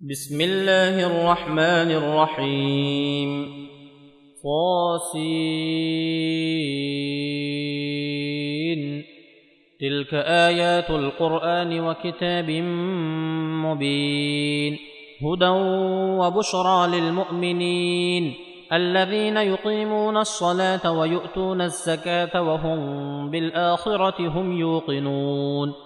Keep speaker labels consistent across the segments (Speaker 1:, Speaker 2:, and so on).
Speaker 1: بسم الله الرحمن الرحيم صاسين تلك آيات القرآن وكتاب مبين هدى وبشرى للمؤمنين الذين يقيمون الصلاة ويؤتون الزكاة وهم بالآخرة هم يوقنون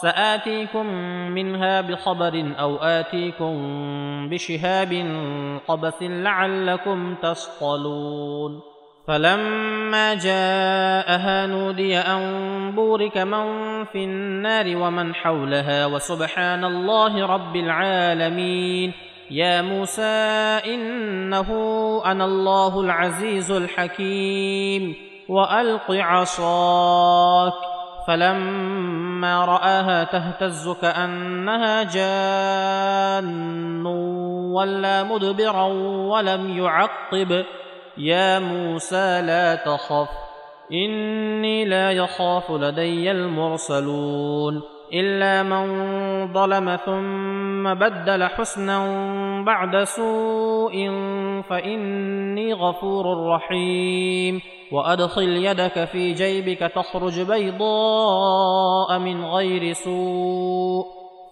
Speaker 1: سآتيكم منها بخبر أو آتيكم بشهاب قبس لعلكم تصطلون فلما جاءها نودي أن بورك من في النار ومن حولها وسبحان الله رب العالمين يا موسى إنه أنا الله العزيز الحكيم وألق عصاك فلما فلما رآها تهتز كأنها جان ولا مدبرا ولم يعقب يا موسى لا تخف إني لا يخاف لدي المرسلون إلا من ظلم ثم بدل حسنا بعد سوء فإني غفور رحيم وادخل يدك في جيبك تخرج بيضاء من غير سوء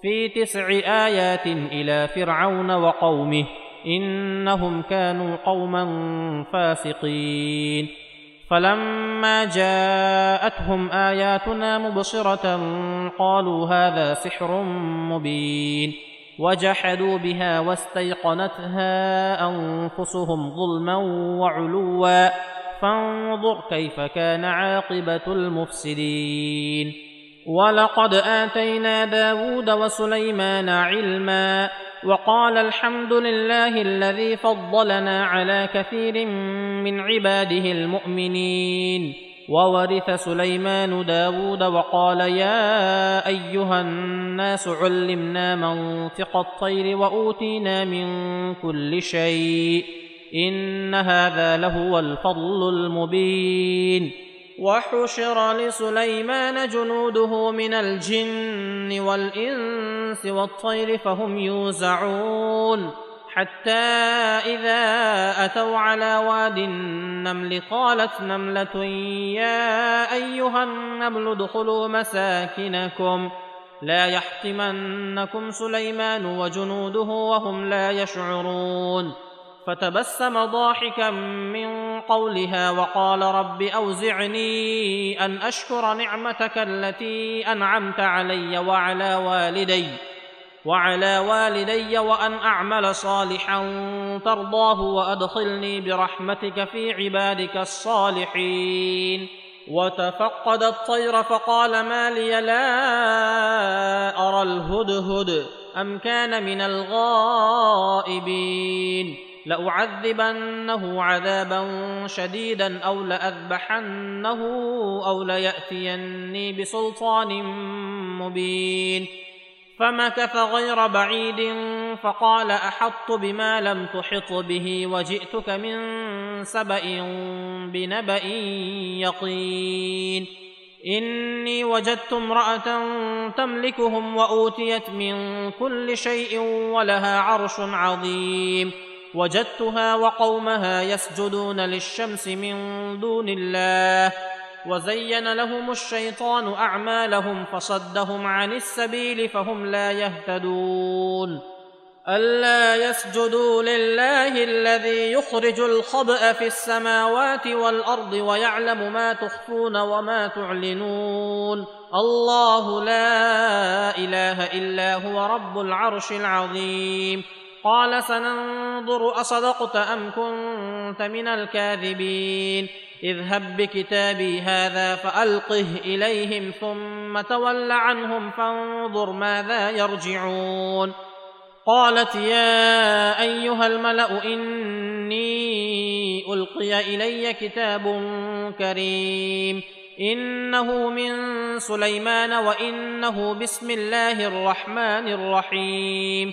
Speaker 1: في تسع ايات الى فرعون وقومه انهم كانوا قوما فاسقين فلما جاءتهم اياتنا مبصره قالوا هذا سحر مبين وجحدوا بها واستيقنتها انفسهم ظلما وعلوا فانظر كيف كان عاقبة المفسدين ولقد آتينا داود وسليمان علما وقال الحمد لله الذي فضلنا على كثير من عباده المؤمنين وورث سليمان داود وقال يا أيها الناس علمنا منطق الطير وأوتينا من كل شيء إن هذا لهو الفضل المبين وحشر لسليمان جنوده من الجن والإنس والطير فهم يوزعون حتى إذا أتوا على واد النمل قالت نملة يا أيها النمل ادخلوا مساكنكم لا يحطمنكم سليمان وجنوده وهم لا يشعرون فتبسم ضاحكا من قولها وقال رب اوزعني ان اشكر نعمتك التي انعمت علي وعلى والدي وعلى والدي وان اعمل صالحا ترضاه وادخلني برحمتك في عبادك الصالحين وتفقد الطير فقال ما لي لا ارى الهدهد ام كان من الغائبين لأعذبنه عذابا شديدا أو لأذبحنه أو ليأتيني بسلطان مبين فمكث غير بعيد فقال أحط بما لم تحط به وجئتك من سبأ بنبأ يقين إني وجدت امرأة تملكهم وأوتيت من كل شيء ولها عرش عظيم وجدتها وقومها يسجدون للشمس من دون الله وزين لهم الشيطان اعمالهم فصدهم عن السبيل فهم لا يهتدون الا يسجدوا لله الذي يخرج الخبا في السماوات والارض ويعلم ما تخفون وما تعلنون الله لا اله الا هو رب العرش العظيم قال سننظر اصدقت ام كنت من الكاذبين اذهب بكتابي هذا فالقه اليهم ثم تول عنهم فانظر ماذا يرجعون قالت يا ايها الملا اني القي الي كتاب كريم انه من سليمان وانه بسم الله الرحمن الرحيم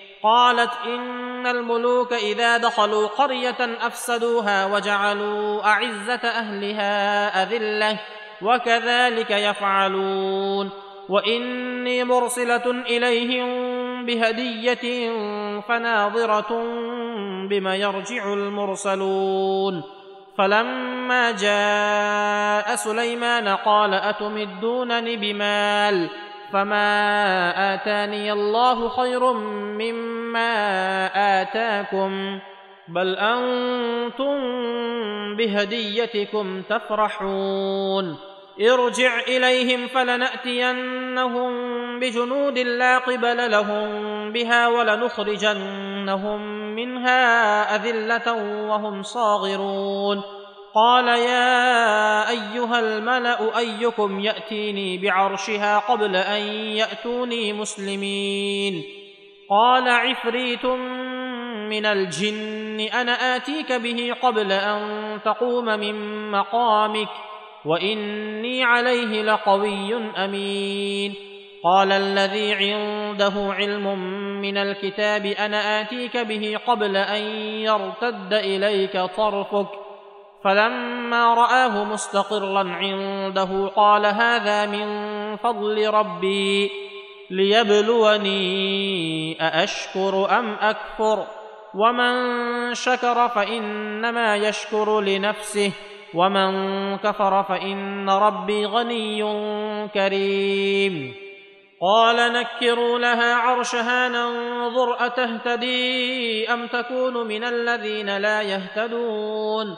Speaker 1: قالت ان الملوك اذا دخلوا قريه افسدوها وجعلوا اعزه اهلها اذله وكذلك يفعلون واني مرسله اليهم بهديه فناظره بما يرجع المرسلون فلما جاء سليمان قال اتمدونني بمال فما آتاني الله خير مما آتاكم بل أنتم بهديتكم تفرحون ارجع إليهم فلنأتينهم بجنود لا قبل لهم بها ولنخرجنهم منها أذلة وهم صاغرون قال يا ايها الملا ايكم ياتيني بعرشها قبل ان ياتوني مسلمين قال عفريت من الجن انا اتيك به قبل ان تقوم من مقامك واني عليه لقوي امين قال الذي عنده علم من الكتاب انا اتيك به قبل ان يرتد اليك طرفك فلما راه مستقرا عنده قال هذا من فضل ربي ليبلوني ااشكر ام اكفر ومن شكر فانما يشكر لنفسه ومن كفر فان ربي غني كريم قال نكروا لها عرشها ننظر اتهتدي ام تكون من الذين لا يهتدون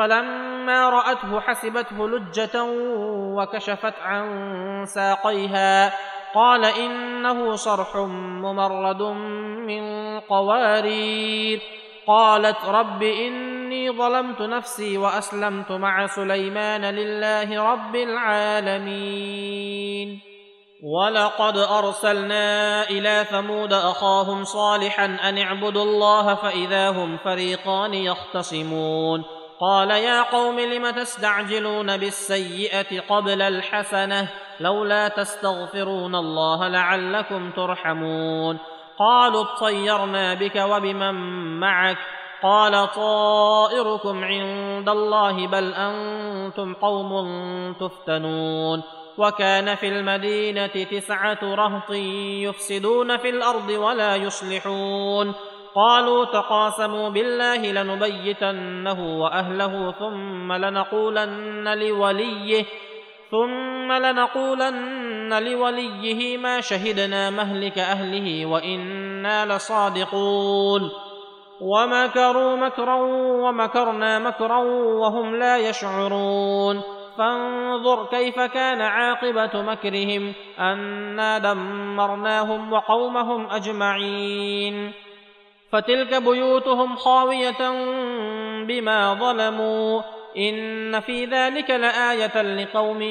Speaker 1: فلما رأته حسبته لجة وكشفت عن ساقيها قال إنه صرح ممرد من قوارير قالت رب إني ظلمت نفسي وأسلمت مع سليمان لله رب العالمين ولقد أرسلنا إلى ثمود أخاهم صالحا أن اعبدوا الله فإذا هم فريقان يختصمون قال يا قوم لم تستعجلون بالسيئه قبل الحسنه لولا تستغفرون الله لعلكم ترحمون قالوا اطيرنا بك وبمن معك قال طائركم عند الله بل انتم قوم تفتنون وكان في المدينه تسعه رهط يفسدون في الارض ولا يصلحون قالوا تقاسموا بالله لنبيتنه واهله ثم لنقولن لوليه ثم لنقولن لوليه ما شهدنا مهلك اهله وانا لصادقون ومكروا مكرا ومكرنا مكرا وهم لا يشعرون فانظر كيف كان عاقبه مكرهم انا دمرناهم وقومهم اجمعين فتلك بيوتهم خاوية بما ظلموا إن في ذلك لآية لقوم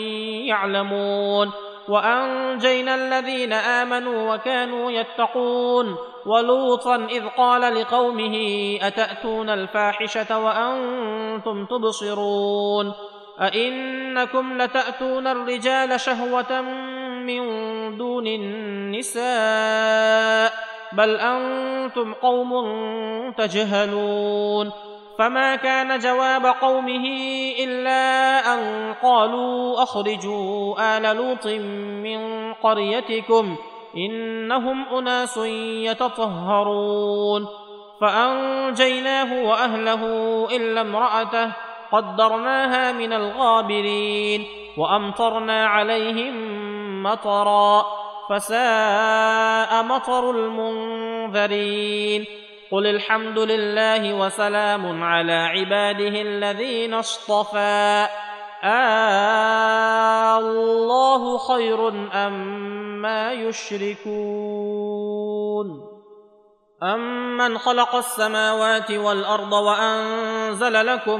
Speaker 1: يعلمون وأنجينا الذين آمنوا وكانوا يتقون ولوطا إذ قال لقومه أتأتون الفاحشة وأنتم تبصرون أئنكم لتأتون الرجال شهوة من دون النساء بل انتم قوم تجهلون فما كان جواب قومه الا ان قالوا اخرجوا ال لوط من قريتكم انهم اناس يتطهرون فانجيناه واهله الا امراته قدرناها من الغابرين وامطرنا عليهم مطرا فساء مطر المنذرين قل الحمد لله وسلام على عباده الذين اصطفى آه الله خير أما أم يشركون أمن خلق السماوات والأرض وأنزل لكم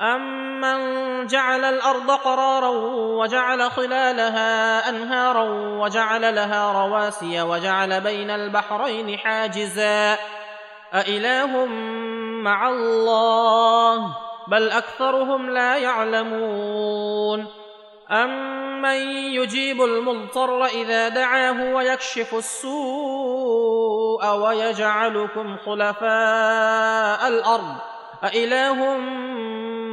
Speaker 1: أمن جعل الأرض قرارا وجعل خلالها أنهارا وجعل لها رواسي وجعل بين البحرين حاجزا أإله مع الله بل أكثرهم لا يعلمون أمن يجيب المضطر إذا دعاه ويكشف السوء ويجعلكم خلفاء الأرض أإله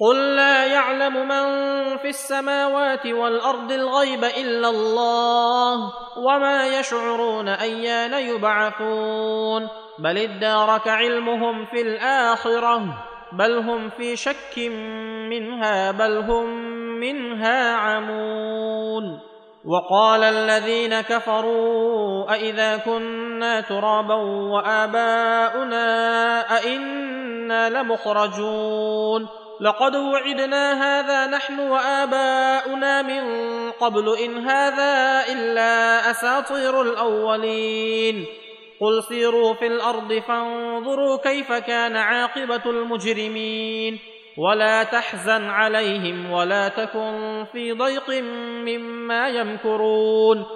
Speaker 1: قل لا يعلم من في السماوات والارض الغيب الا الله وما يشعرون ايان يبعثون بل ادارك علمهم في الاخره بل هم في شك منها بل هم منها عمون وقال الذين كفروا أإذا كنا ترابا وآباؤنا أئنا لمخرجون لقد وعدنا هذا نحن واباؤنا من قبل ان هذا الا اساطير الاولين قل سيروا في الارض فانظروا كيف كان عاقبه المجرمين ولا تحزن عليهم ولا تكن في ضيق مما يمكرون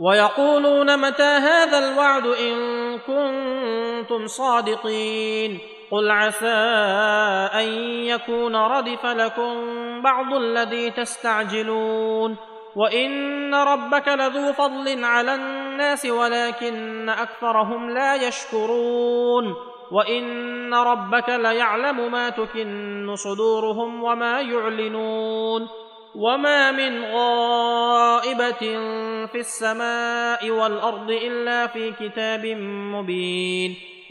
Speaker 1: ويقولون متى هذا الوعد ان كنتم صادقين قل عسى ان يكون ردف لكم بعض الذي تستعجلون وان ربك لذو فضل على الناس ولكن اكثرهم لا يشكرون وان ربك ليعلم ما تكن صدورهم وما يعلنون وما من غائبه في السماء والارض الا في كتاب مبين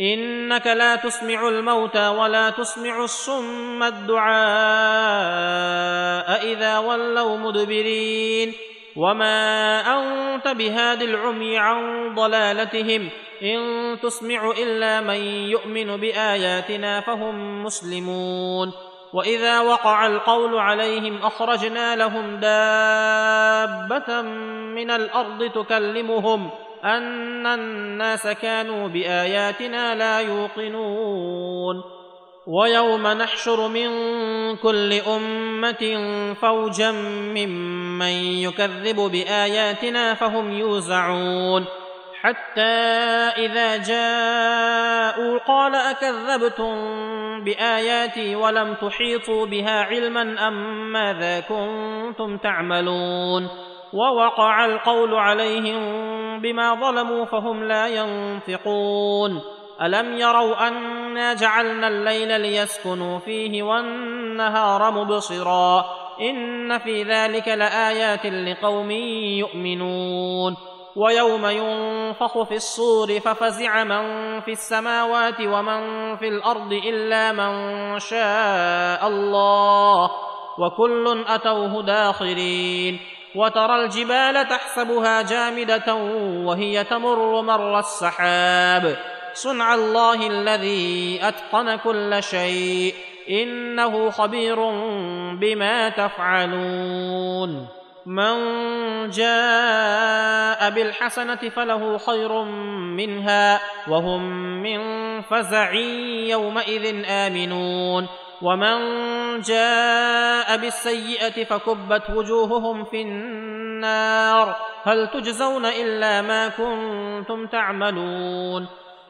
Speaker 1: انك لا تسمع الموتى ولا تسمع الصم الدعاء اذا ولوا مدبرين وما انت بهاد العمي عن ضلالتهم ان تسمع الا من يؤمن باياتنا فهم مسلمون واذا وقع القول عليهم اخرجنا لهم دابه من الارض تكلمهم أن الناس كانوا بآياتنا لا يوقنون ويوم نحشر من كل أمة فوجا ممن يكذب بآياتنا فهم يوزعون حتى إذا جاءوا قال أكذبتم بآياتي ولم تحيطوا بها علما أم ماذا كنتم تعملون ووقع القول عليهم بما ظلموا فهم لا ينطقون الم يروا انا جعلنا الليل ليسكنوا فيه والنهار مبصرا ان في ذلك لايات لقوم يؤمنون ويوم ينفخ في الصور ففزع من في السماوات ومن في الارض الا من شاء الله وكل اتوه داخرين وترى الجبال تحسبها جامده وهي تمر مر السحاب صنع الله الذي اتقن كل شيء انه خبير بما تفعلون من جاء بالحسنه فله خير منها وهم من فزع يومئذ امنون ومن جاء بالسيئه فكبت وجوههم في النار هل تجزون الا ما كنتم تعملون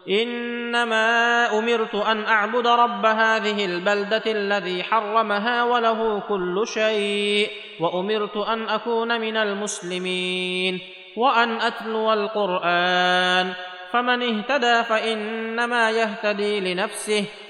Speaker 1: انما امرت ان اعبد رب هذه البلده الذي حرمها وله كل شيء وامرت ان اكون من المسلمين وان اتلو القران فمن اهتدى فانما يهتدي لنفسه